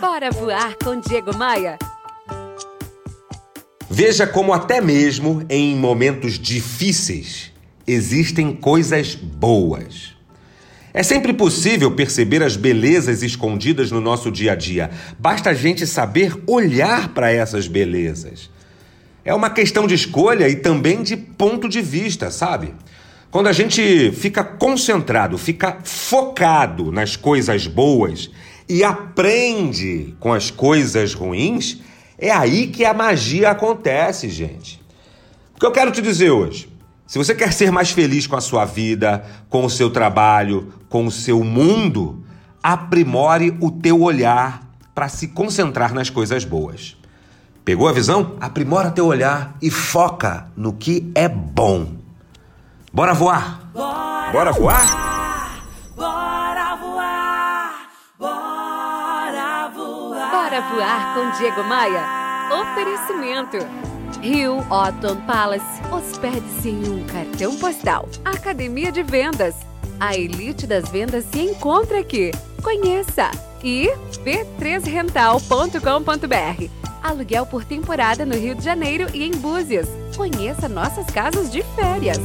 Bora voar com Diego Maia. Veja como até mesmo em momentos difíceis existem coisas boas. É sempre possível perceber as belezas escondidas no nosso dia a dia. Basta a gente saber olhar para essas belezas. É uma questão de escolha e também de ponto de vista, sabe? Quando a gente fica concentrado, fica focado nas coisas boas e aprende com as coisas ruins, é aí que a magia acontece, gente. O que eu quero te dizer hoje? Se você quer ser mais feliz com a sua vida, com o seu trabalho, com o seu mundo, aprimore o teu olhar para se concentrar nas coisas boas. Pegou a visão? Aprimora teu olhar e foca no que é bom. Bora voar? Bora, Bora voar? Bora voar com Diego Maia. Oferecimento. Rio Otton Palace. Hospede-se em um cartão postal. Academia de Vendas. A elite das vendas se encontra aqui. Conheça. E b3rental.com.br. Aluguel por temporada no Rio de Janeiro e em Búzios. Conheça nossas casas de férias.